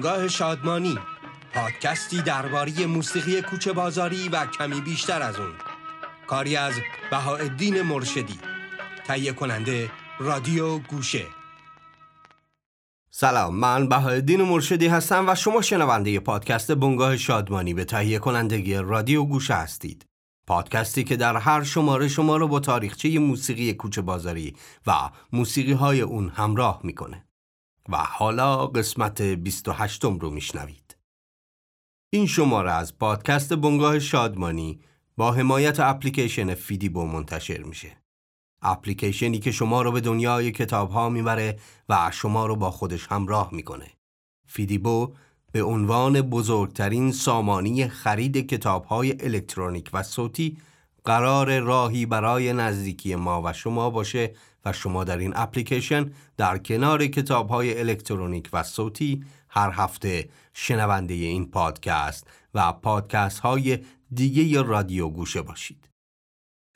بنگاه شادمانی پادکستی درباره موسیقی کوچه بازاری و کمی بیشتر از اون. کاری از بهاءالدین مرشدی. تهیه کننده رادیو گوشه. سلام من بهاءالدین مرشدی هستم و شما شنونده پادکست بنگاه شادمانی به تهیه کنندگی رادیو گوشه هستید. پادکستی که در هر شماره شما رو با تاریخچه موسیقی کوچه بازاری و موسیقی های اون همراه می‌کنه. و حالا قسمت 28 رو میشنوید. این شماره از پادکست بنگاه شادمانی با حمایت اپلیکیشن فیدیبو منتشر میشه. اپلیکیشنی که شما رو به دنیای کتاب ها می‌بره و شما رو با خودش همراه می‌کنه. فیدیبو به عنوان بزرگترین سامانی خرید کتاب های الکترونیک و صوتی قرار راهی برای نزدیکی ما و شما باشه و شما در این اپلیکیشن در کنار کتاب های الکترونیک و صوتی هر هفته شنونده این پادکست و پادکست های دیگه رادیو گوشه باشید.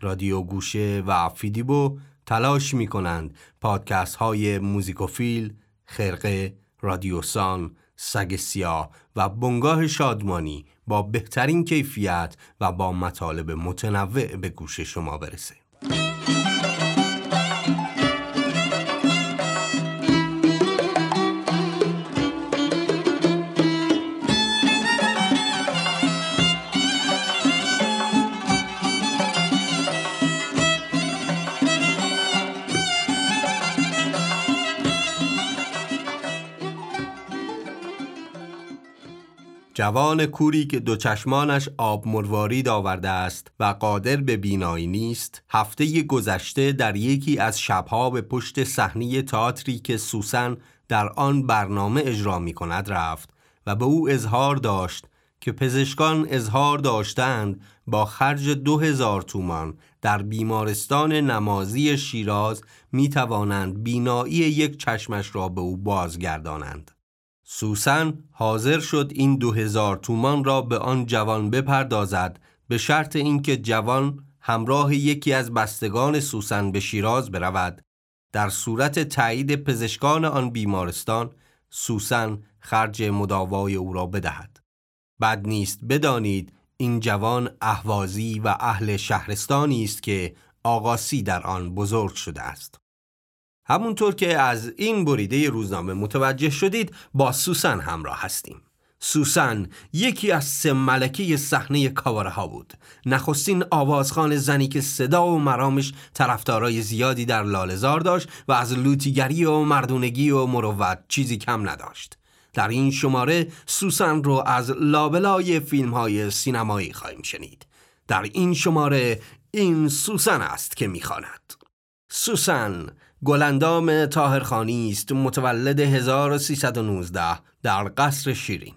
رادیو گوشه و فیدیبو تلاش می کنند پادکست های موزیکوفیل، خرقه، رادیوسان، سگ سیاه و بنگاه شادمانی با بهترین کیفیت و با مطالب متنوع به گوش شما برسه. جوان کوری که دو چشمانش آب مروارید آورده است و قادر به بینایی نیست هفته گذشته در یکی از شبها به پشت صحنه تئاتری که سوسن در آن برنامه اجرا می کند رفت و به او اظهار داشت که پزشکان اظهار داشتند با خرج دو هزار تومان در بیمارستان نمازی شیراز می توانند بینایی یک چشمش را به او بازگردانند. سوسن حاضر شد این دو هزار تومان را به آن جوان بپردازد به شرط اینکه جوان همراه یکی از بستگان سوسن به شیراز برود. در صورت تایید پزشکان آن بیمارستان سوسن خرج مداوای او را بدهد. بد نیست بدانید این جوان اهوازی و اهل شهرستانی است که آقاسی در آن بزرگ شده است. همونطور که از این بریده روزنامه متوجه شدید با سوسن همراه هستیم. سوسن یکی از سه ملکه صحنه کاواره ها بود. نخستین آوازخان زنی که صدا و مرامش طرفدارای زیادی در لالزار داشت و از لوتیگری و مردونگی و مروت چیزی کم نداشت. در این شماره سوسن رو از لابلای فیلم های سینمایی خواهیم شنید. در این شماره این سوسن است که می‌خواند. سوسن گلندام تاهرخانی است متولد 1319 در قصر شیرین.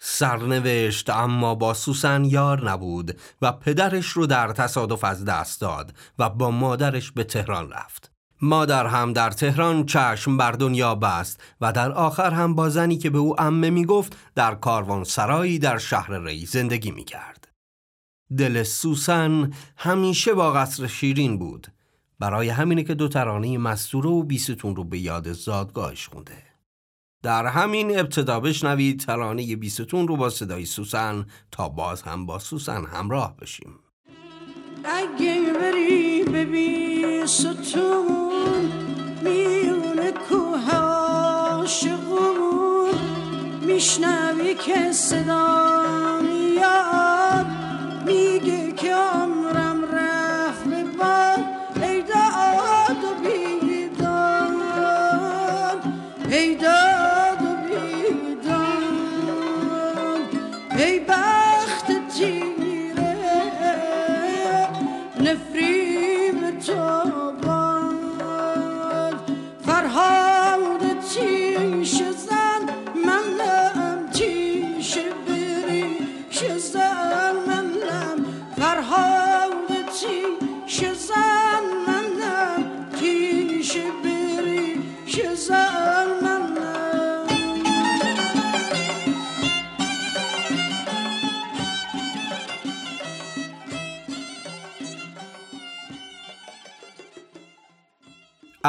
سرنوشت اما با سوسن یار نبود و پدرش رو در تصادف از دست داد و با مادرش به تهران رفت. مادر هم در تهران چشم بر دنیا بست و در آخر هم با زنی که به او امه می گفت در کاروان سرایی در شهر ری زندگی می کرد. دل سوسن همیشه با قصر شیرین بود. برای همینه که دو ترانه مستوره و بیستون رو به یاد زادگاهش خونده. در همین ابتدا بشنوید ترانه بیستون رو با صدای سوسن تا باز هم با سوسن همراه بشیم. اگه بری به بیستون میونه کوه عاشقون. میشنوی که صدا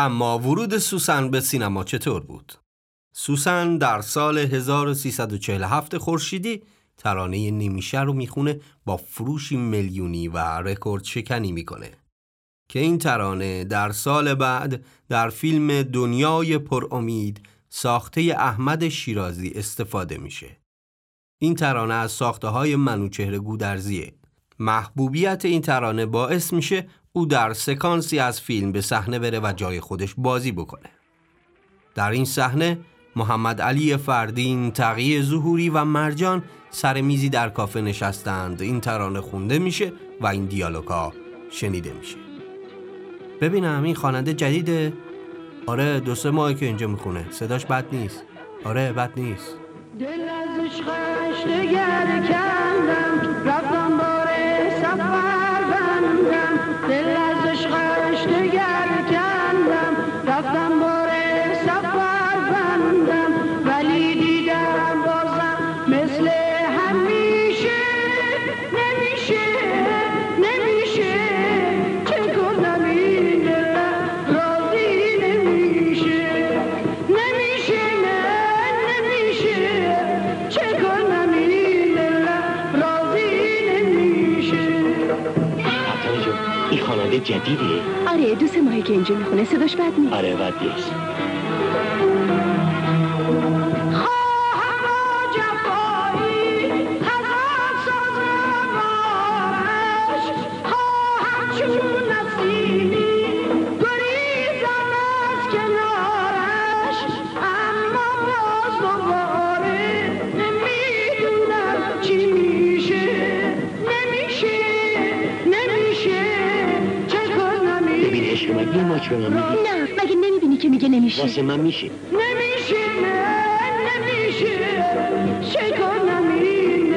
اما ورود سوسن به سینما چطور بود؟ سوسن در سال 1347 خورشیدی ترانه نمیشه رو می‌خونه با فروشی میلیونی و رکورد شکنی می‌کنه که این ترانه در سال بعد در فیلم دنیای پر امید ساخته احمد شیرازی استفاده میشه. این ترانه از ساخته های منوچهر گودرزیه. محبوبیت این ترانه باعث میشه او در سکانسی از فیلم به صحنه بره و جای خودش بازی بکنه. در این صحنه محمد علی فردین، تقیه ظهوری و مرجان سر میزی در کافه نشستند. این ترانه خونده میشه و این دیالوگا شنیده میشه. ببینم این خواننده جدیده آره دو سه ماهی که اینجا می‌خونه صداش بد نیست آره بد نیست دل از عشقش دگر کندم رفتم بندم دل که اینجا می‌خونه صداش بد نیست. آره بد نیست. من من میدی نه مگه نمی‌بینی که میگه نمیشه؟ واسه من میشه. نمیشه نه نمیشه. چه کنم این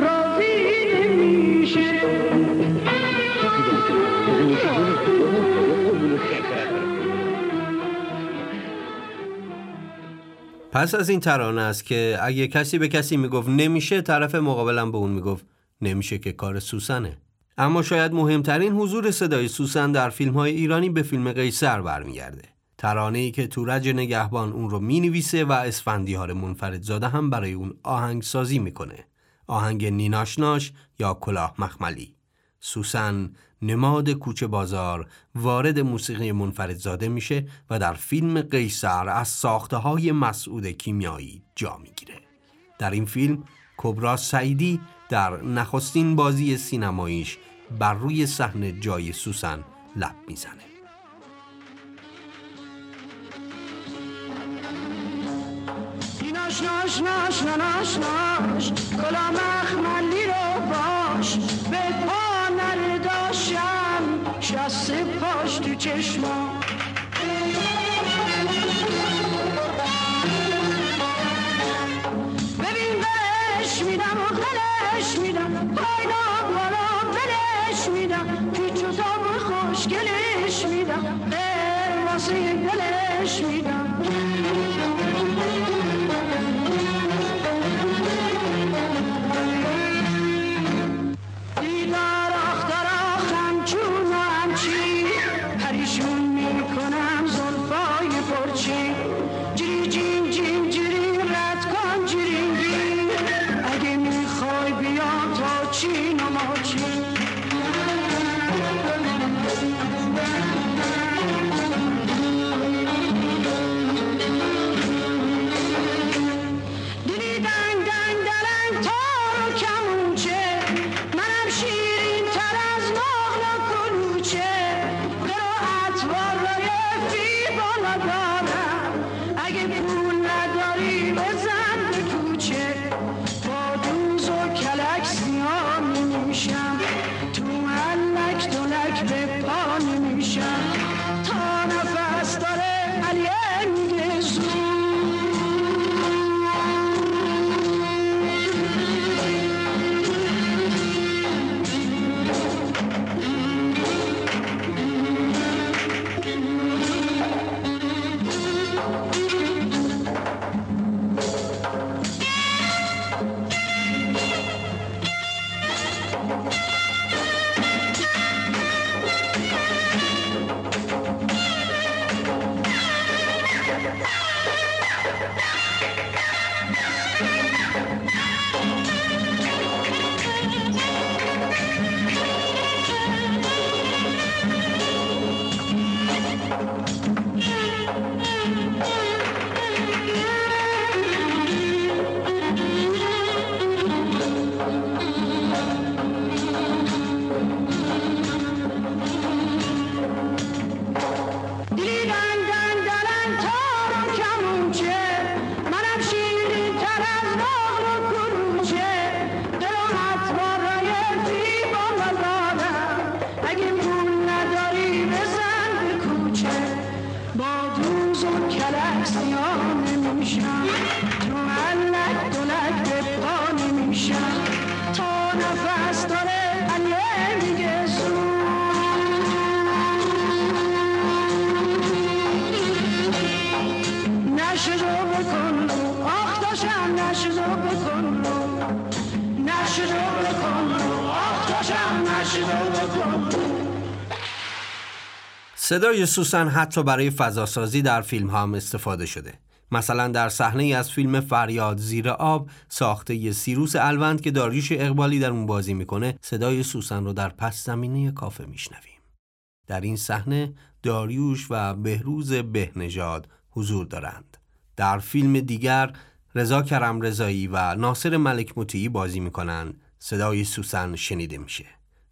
راضی نمیشه. پس از این ترانه است که اگه کسی به کسی می‌گفت نمیشه طرف مقابلم به اون می‌گفت نمیشه که کار سوسنه. اما شاید مهمترین حضور صدای سوسن در فیلم های ایرانی به فیلم قیصر برمیگرده. ترانه ای که تورج نگهبان اون رو می‌نویسه و اسفندیار منفردزاده هم برای اون آهنگ سازی می‌کنه. آهنگ نیناشناش یا کلاه مخملی. سوسن نماد کوچه بازار وارد موسیقی منفردزاده میشه و در فیلم قیصر از ساخته های مسعود کیمیایی جا می‌گیره. در این فیلم کبرا سعیدی در نخستین بازی سینماییش بر روی صحنه جای سوسن لب می‌زنه. ناش ناش ناش ناش کلا مخملی رو باش به پا نرداشم شست پاش تو چشما میدم و خلش میدم پاینا بالا بلش میدم پیچ و تاب خوشگلش میدم واسه دلش میدم. صدای سوسن حتی برای فضاسازی در فیلم هم استفاده شده. مثلا در صحنه از فیلم فریاد زیر آب ساخته سیروس الوند که داریوش اقبالی در اون بازی می‌کنه صدای سوسن رو در پس زمینه کافه میشنویم. در این صحنه داریوش و بهروز بهنژاد حضور دارند. در فیلم دیگر رضا کرم رضایی و ناصر ملک مطیعی بازی می‌کنند صدای سوسن شنیده میشه.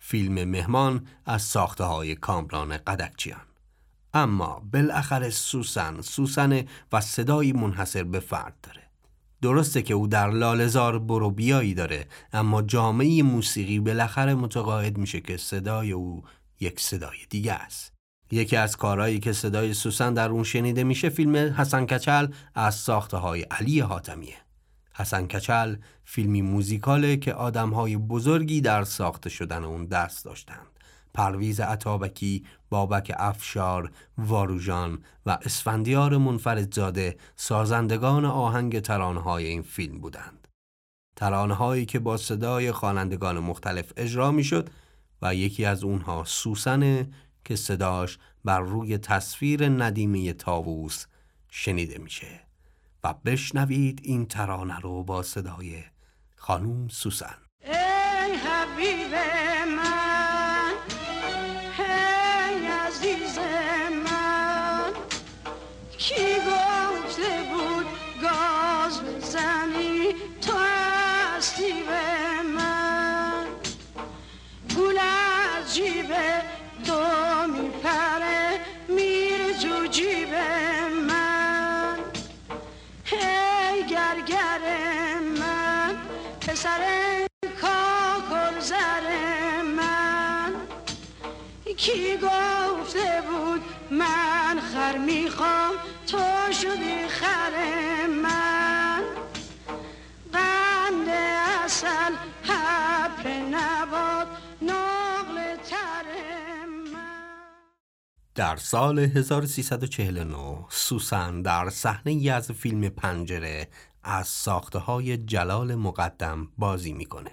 فیلم مهمان از ساخته های کامران قدکچیان اما بالاخره سوسن سوسن و صدایی منحصر به فرد داره. درسته که او در لالزار برو بیایی داره اما جامعه موسیقی بالاخره متقاعد میشه که صدای او یک صدای دیگه است. یکی از کارهایی که صدای سوسن در اون شنیده میشه فیلم حسن کچل از ساخته های علی حاتمیه. حسن کچل فیلمی موزیکاله که آدمهای بزرگی در ساخته شدن اون دست داشتند پرویز عطابکی، بابک افشار، واروژان و اسفندیار منفردزاده سازندگان آهنگ ترانه‌های این فیلم بودند. ترانه‌هایی که با صدای خوانندگان مختلف اجرا می‌شد و یکی از اونها سوسنه که صداش بر روی تصویر ندیمه تاووس شنیده میشه و بشنوید این ترانه رو با صدای خانوم سوسن. ای حبیب من ای عزیز من کی گفته بود کی گفته بود من خر می‌خوام؟ تو شدی خر من. قند اصل حب نباد نقل تر در سال 1349 سوسن در صحنه از فیلم پنجره از ساخته های جلال مقدم بازی می‌کنه.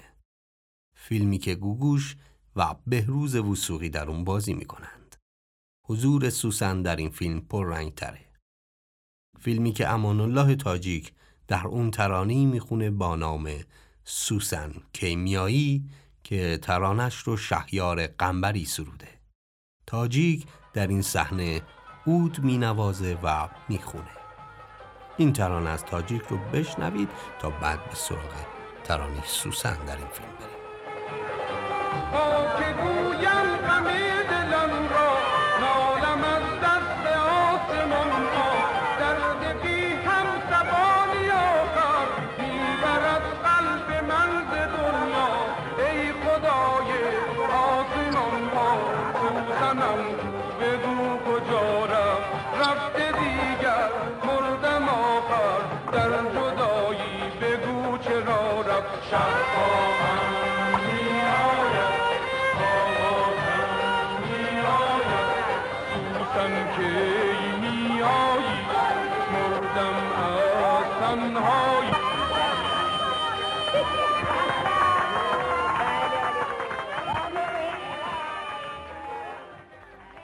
فیلمی که گوگوش و بهروز وسوقی در اون بازی می‌کنند. حضور سوسن در این فیلم پررنگ تره. فیلمی که امان الله تاجیک در اون ترانه‌ای می‌خونه با نام سوسن کیمیایی که ترانش رو شهیار قنبری سروده. تاجیک در این صحنه اود مینوازه و می‌خونه این ترانه از تاجیک رو بشنوید تا بعد به سراغ ترانه سوسن در این فیلم بریم تا که گویم غم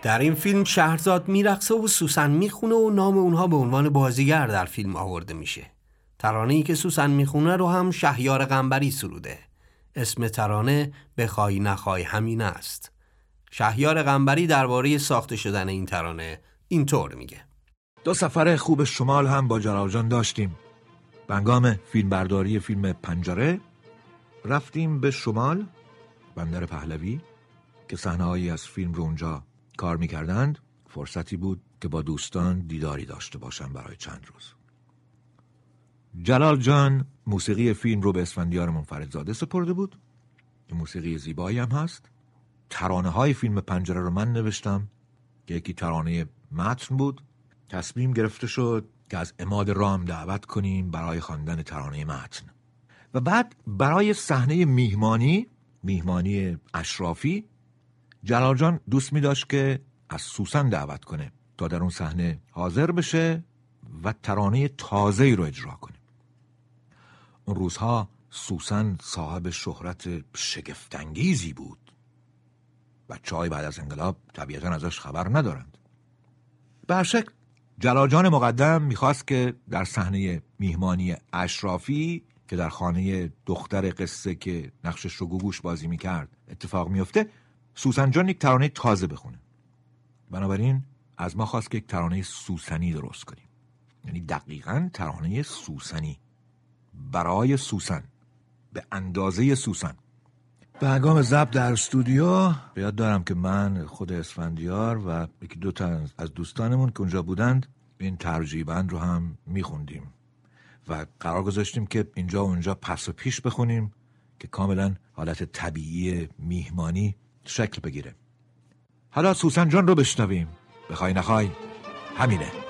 در این فیلم شهرزاد میرقصه و سوسن می‌خونه و نام اونها به عنوان بازیگر در فیلم آورده میشه. ترانه ای که سوسن می‌خونه رو هم شهیار قنبری سروده. اسم ترانه بخوای نخوای همین است. شهیار قنبری درباره ساخته شدن این ترانه اینطور میگه. دو سفر خوب شمال هم با جلال جان داشتیم. بنگام فیلم برداری فیلم پنجره رفتیم به شمال بندر پهلوی که صحنه‌هایی از فیلم رو اونجا کار می‌کردند فرصتی بود که با دوستان دیداری داشته باشم برای چند روز. جلال جان موسیقی فیلم رو به اسفندیار منفردزاده سپرده بود. موسیقی زیبایی هم هست. ترانه های فیلم پنجره رو من نوشتم که یکی ترانه متن بود. تصمیم گرفته شد که از اماد رام دعوت کنیم برای خواندن ترانه متن. و بعد برای صحنه میهمانی میهمانی اشرافی جلال جان دوست می داشت که از سوسن دعوت کنه تا در اون صحنه حاضر بشه و ترانه تازه رو اجرا کنه. اون روزها سوسن صاحب شهرت شگفتانگیزی بود. بچه های بعد از انقلاب طبیعتا ازش خبر ندارند. به شکل جلال جان مقدم می‌خواست که در صحنه میهمانی اشرافی که در خانه دختر قصه که نقشش رو گوگوش بازی می‌کرد اتفاق میفته سوسن جان یک ترانه تازه بخونه. بنابراین از ما خواست که یک ترانه سوسنی درست کنیم. یعنی دقیقا ترانه سوسنی. برای سوسن. به اندازه سوسن. به هنگام ضبط در استودیو به یاد دارم که من خود اسفندیار و یکی دو تا از دوستانمون که اونجا بودند این ترجیبند رو هم میخوندیم. و قرار گذاشتیم که اینجا و اونجا پس و پیش بخونیم که کاملا حالت طبیعی میهمانی شکل بگیره. حالا سوسن جان رو بشنویم. بخوای نخوای؟ همینه.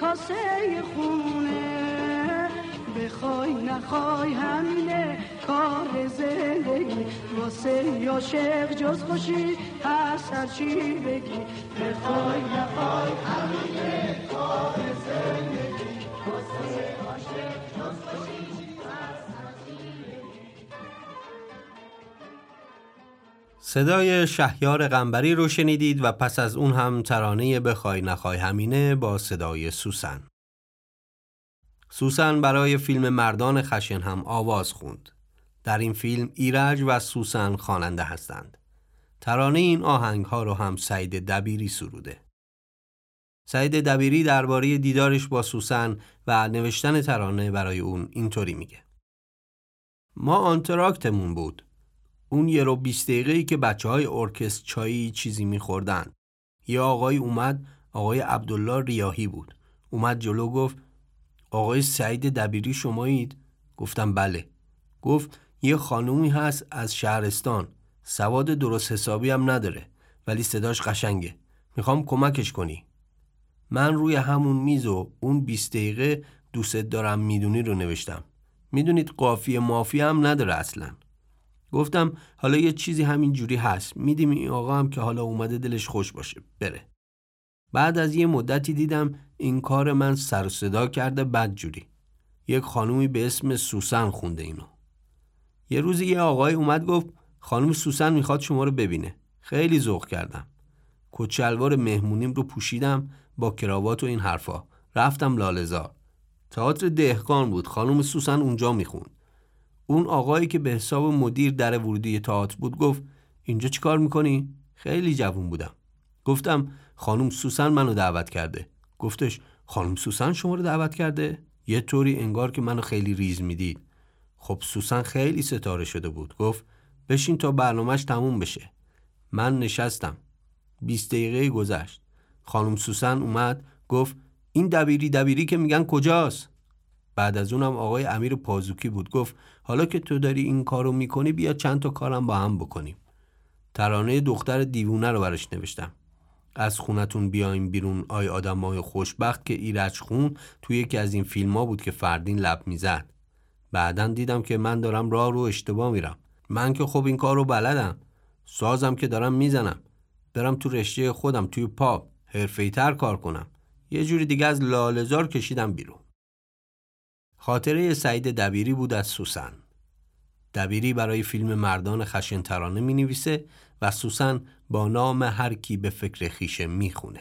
کاسه خونه. بخوای نخوای همینه کار زندگی. واسه عاشق جز خوشی هست هر چی بگی. بخوای نخوای همینه کار زندگی. واسه عاشق جز خوشی صدای شهیار قنبری رو شنیدید و پس از اون هم ترانه بخوای نخوای همینه با صدای سوسن. سوسن برای فیلم مردان خشن هم آواز خوند. در این فیلم ایرج و سوسن خواننده هستند. ترانه این آهنگ ها رو هم سعید دبیری سروده. سعید دبیری درباره دیدارش با سوسن و نوشتن ترانه برای اون اینطوری میگه. ما آنتراکتمون بود. اون یه رو بیست دقیقه که بچه های ارکست چایی چیزی میخوردن. یه آقای اومد آقای عبدالله ریاهی بود. اومد جلو گفت آقای سعید دبیری شمایید؟ گفتم بله. گفت یه خانومی هست از شهرستان. سواد درست حسابی هم نداره ولی صداش قشنگه. می‌خوام کمکش کنی. من روی همون میز و اون 20 دقیقه دوست دارم می‌دونی رو نوشتم. می‌دونید قافیه مافی هم نداره اصلا. گفتم حالا یه چیزی همین جوری هست. میدیم این آقا هم که حالا اومده دلش خوش باشه. بره. بعد از یه مدتی دیدم این کار من سر صدا کرده بد جوری. یک خانومی به اسم سوسن خونده اینو. یه روزی یه آقای اومد گفت خانم سوسن می‌خواد شما رو ببینه. خیلی ذوق کردم. کچلوار مهمونیم رو پوشیدم با کراوات و این حرفا. رفتم لالزار. تئاتر دهقان بود. خانم سوسن اونجا می‌خوند. اون آقایی که به حساب مدیر در ورودی تئاتر بود گفت اینجا چیکار می‌کنی؟ خیلی جوون بودم. گفتم خانم سوسن منو دعوت کرده. گفتش خانم سوسن شما رو دعوت کرده؟ یه طوری انگار که منو خیلی ریز می‌دید. خب سوسن خیلی ستاره شده بود. گفت بشین تا برنامهش تموم بشه. من نشستم. 20 دقیقه گذشت. خانم سوسن اومد گفت این دبیری دبیری که میگن کجاست؟ بعد از اونم آقای امیر پازوکی بود گفت حالا که تو داری این کارو می‌کنی بیا چند تا کارم با هم بکنیم. ترانه دختر دیوونه رو براش نوشتم. از خونتون بیایم بیرون آی آدمای خوشبخت که ایرج خون توی یکی از این فیلم ها بود که فردین لب می‌زد. بعدا دیدم که من دارم راه رو اشتباه میرم. من که خب این کار رو بلدم. سازم که دارم می‌زنم. برم تو رشته خودم توی پاپ حرفه‌ای‌تر کار کنم. یه جوری دیگه از لالزار کشیدم بیرون. خاطره سعید دبیری بود از سوسن. دبیری برای فیلم مردان خشن ترانه می نویسه و سوسن با نام هر کی به فکر خیشه می خونه.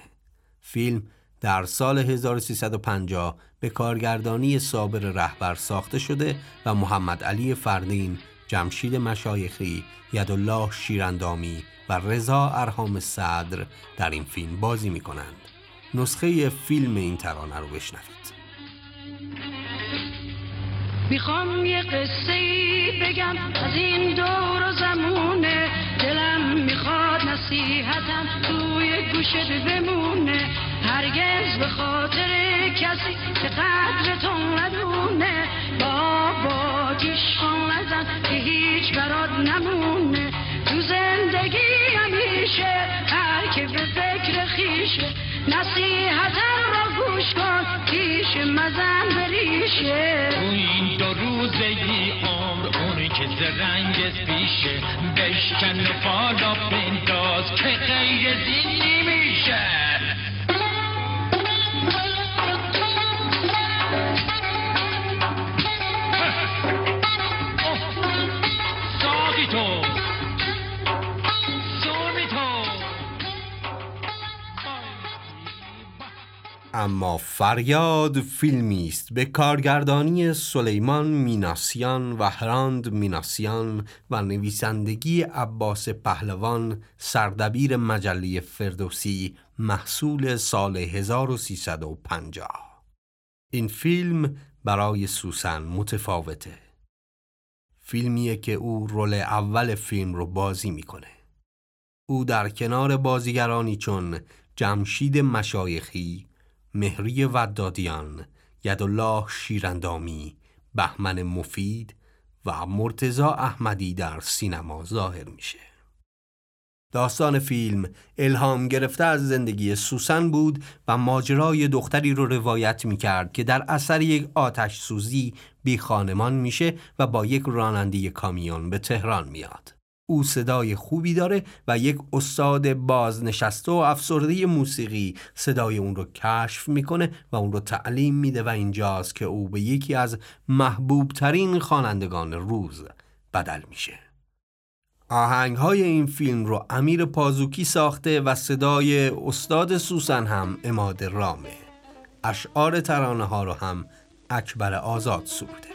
فیلم در سال 1350 به کارگردانی صابر رهبر ساخته شده و محمد علی فردین، جمشید مشایخی، یدالله شیراندامی و رضا ارهام صدر در این فیلم بازی می کنند. نسخه فیلم این ترانه رو بشنوید. می‌خوام یه قصه ای بگم. از این دور و زمونه دلم می‌خواد نصیحتم توی گوشت بمونه. هرگز به خاطر کسی که قدر تو ندونه. بابا جیشان نزن که هیچ برات نمونه. تو زندگی همیشه هر که به فکر خیشه نصیحتم را گوش کن پیش مزن بریشه تو این دو روزه ای عمر اونی که زرنگ پیشه. بشکن و بالا بنداز که غیر زین نمیشه اما فریاد فیلمی است. به کارگردانی سلیمان میناسیان و هراند میناسیان و نویسندگی عباس پهلوان سردبیر مجله فردوسی محصول سال 1350 این فیلم برای سوسن متفاوته. فیلمیه که او رول اول فیلم رو بازی می‌کنه. او در کنار بازیگرانی چون جمشید مشایخی، مهری ودادیان، یدالله شیرندامی، بهمن مفید و مرتزا احمدی در سینما ظاهر میشه. داستان فیلم الهام گرفته از زندگی سوسن بود و ماجرای دختری رو روایت می کرد که در اثر یک آتش سوزی بی خانمان میشه و با یک راننده کامیون به تهران میاد. او صدای خوبی داره و یک استاد بازنشسته و افسرده موسیقی. صدای اون رو کشف می‌کنه و اون رو تعلیم میده و اینجاست که او به یکی از محبوب ترین خوانندگان روز بدل میشه. آهنگ های این فیلم رو امیر پازوکی ساخته و صدای استاد سوسن هم اماد رامه. اشعار ترانه ها رو هم اکبر آزاد سروده.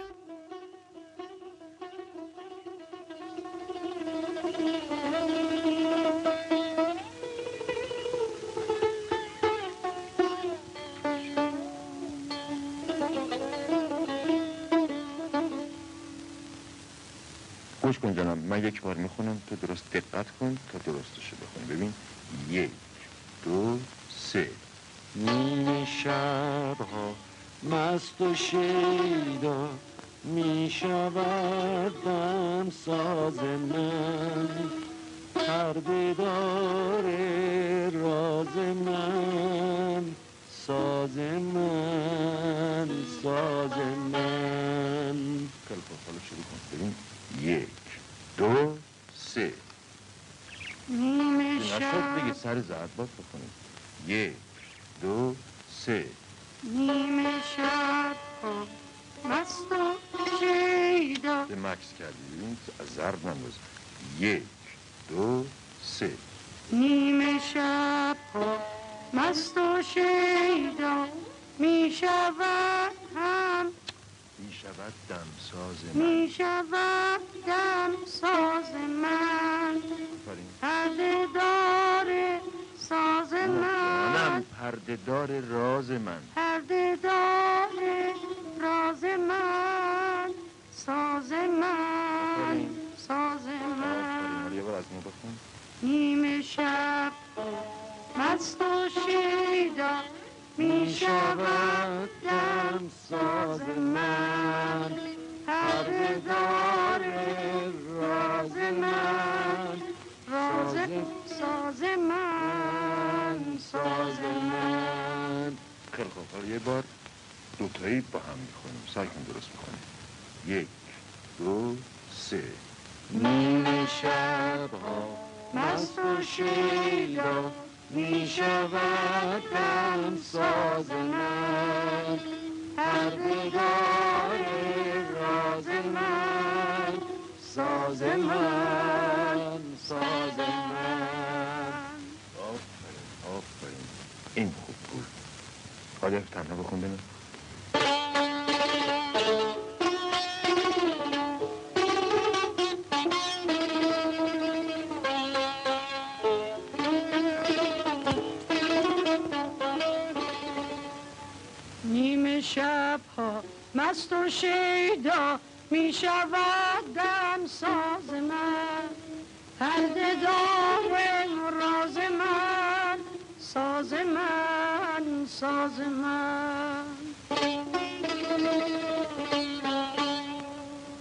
یک بار می‌خونم تو درست دقت کن تا درستش رو بخونی. ببین. یک دو سه. نیمه شبها مست و شیدا می‌شود ساز من. پرده دار راز من. ساز من ساز من. خوب حالا شروع کن. ببین. یک دو سه. نیمه شب. دیگه سر زرد باز بکنیم یک دو سه. نیمه شب. ها مست و شیدا. به مکس کردی. ببین از ضرب ننداز. یک دو سه. نیمه شب. ها مست و شیدا. می شود هم شود دمساز من. می شود دم ساز من. پرده دار ساز من. پرده دار راز من. پرده دار راز من. ساز من. ساز من. نیمه شب مست و شیدا. می شود دم ساز من. دار راز من. راز ساز من. ساز من. خیلی خوب. یه بار دوتایی با هم می‌خونیم. سعی کن درست می‌خونیم یک دو سه. نیمه شبها مست و شیدا. می شود دم ساز من. پردگار راز من. ساز من ساز من. آفرین آفرین. این خوب بود. حالا تنها بخون بینم مست تو شیدا می شود دم ساز من. هر دار راز من ساز من ساز من.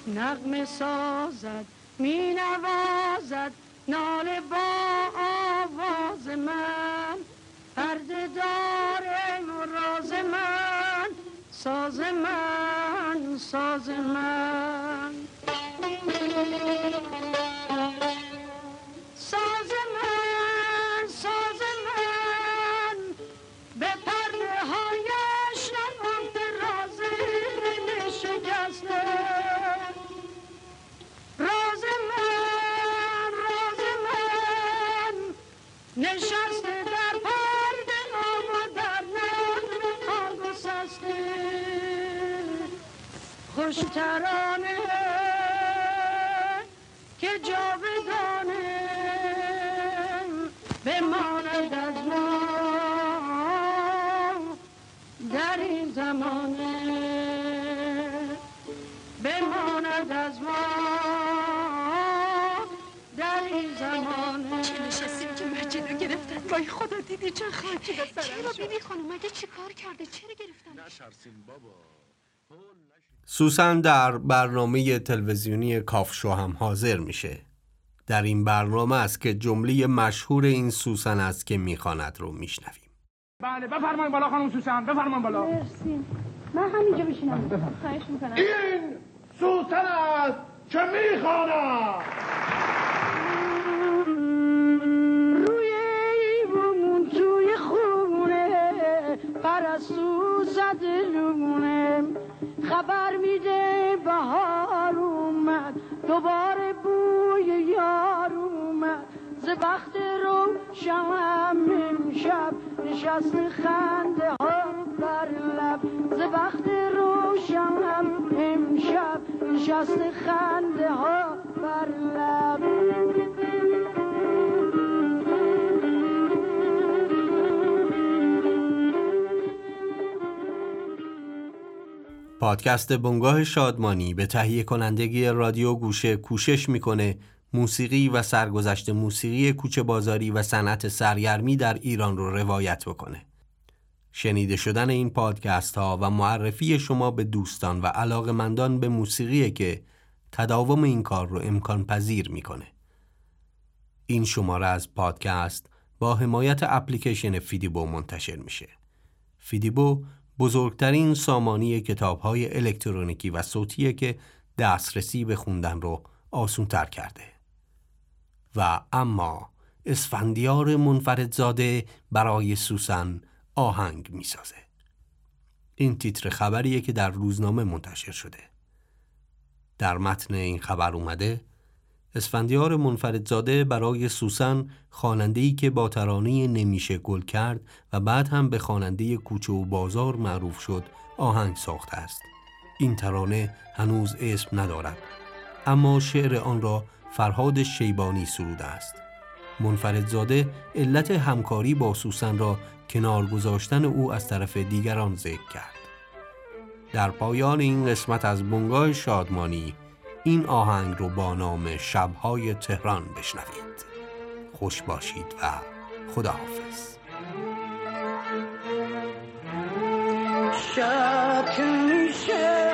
نغمه سازد می نوازد ناله با آواز من. پرده دار راز من ساز من. ساز من ساز من ساز من به پرده هایش نگفته راز دل شکسته راز من راز من نشسته خوش ترانه که جاودانه بماند از ما. در این زمانه بماند از ما. در این زمانه چه نشستیم که مجید رو گرفتن؟ وای خدا دیدی چه خاکی به سرم چرا. بیبی خانم مگه چی کار کرده؟ چرا گرفتنش سوسن در برنامه تلویزیونی کافشو هم حاضر میشه. در این برنامه است که جمله مشهور این سوسن است که می‌خواند رو میشنویم. بله بفرمایید بالا خانم سوسن بفرمایید بالا. مرسی. من همینجا بشینم. خواهش می‌کنم. این سوسن است که می‌خواند. پرستو زده لونه خبر میده بهار اومد دوباره بوی یار اومد. ز وقت رو شم امشب نشست خنده ها بر لب. ز وقت رو شم امشب نشست خنده ها بر لب. پادکست بنگاه شادمانی به تهیه کنندگی رادیو گوشه کوشش می‌کنه موسیقی و سرگذشت موسیقی کوچه بازاری و صنعت سرگرمی در ایران رو روایت بکنه. شنیده شدن این پادکست ها و معرفی شما به دوستان و علاقمندان به موسیقی که تداوم این کار رو امکان پذیر می‌کنه. این شماره از پادکست با حمایت اپلیکیشن فیدیبو منتشر میشه. فیدیبو بزرگترین سامانی کتاب های الکترونیکی و صوتیه که دسترسی به خوندن رو آسون تر کرده. و اما اسفندیار منفردزاده برای سوسن آهنگ می‌سازه. این تیتر خبریه که در روزنامه منتشر شده. در متن این خبر اومده اسفندیار منفردزاده برای سوسن خواننده‌ای که با ترانه نمیشه گل کرد و بعد هم به خواننده کوچه و بازار معروف شد آهنگ ساخته است. این ترانه هنوز اسم ندارد. اما شعر آن را فرهاد شیبانی سروده است. منفردزاده علت همکاری با سوسن را کنار گذاشتن او از طرف دیگران ذکر کرد. در پایان این قسمت از بنگاه شادمانی. این آهنگ رو با نام شبهای تهران بشنوید. خوش باشید و خداحافظ. شب که میشه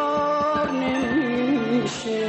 بهار نمیشه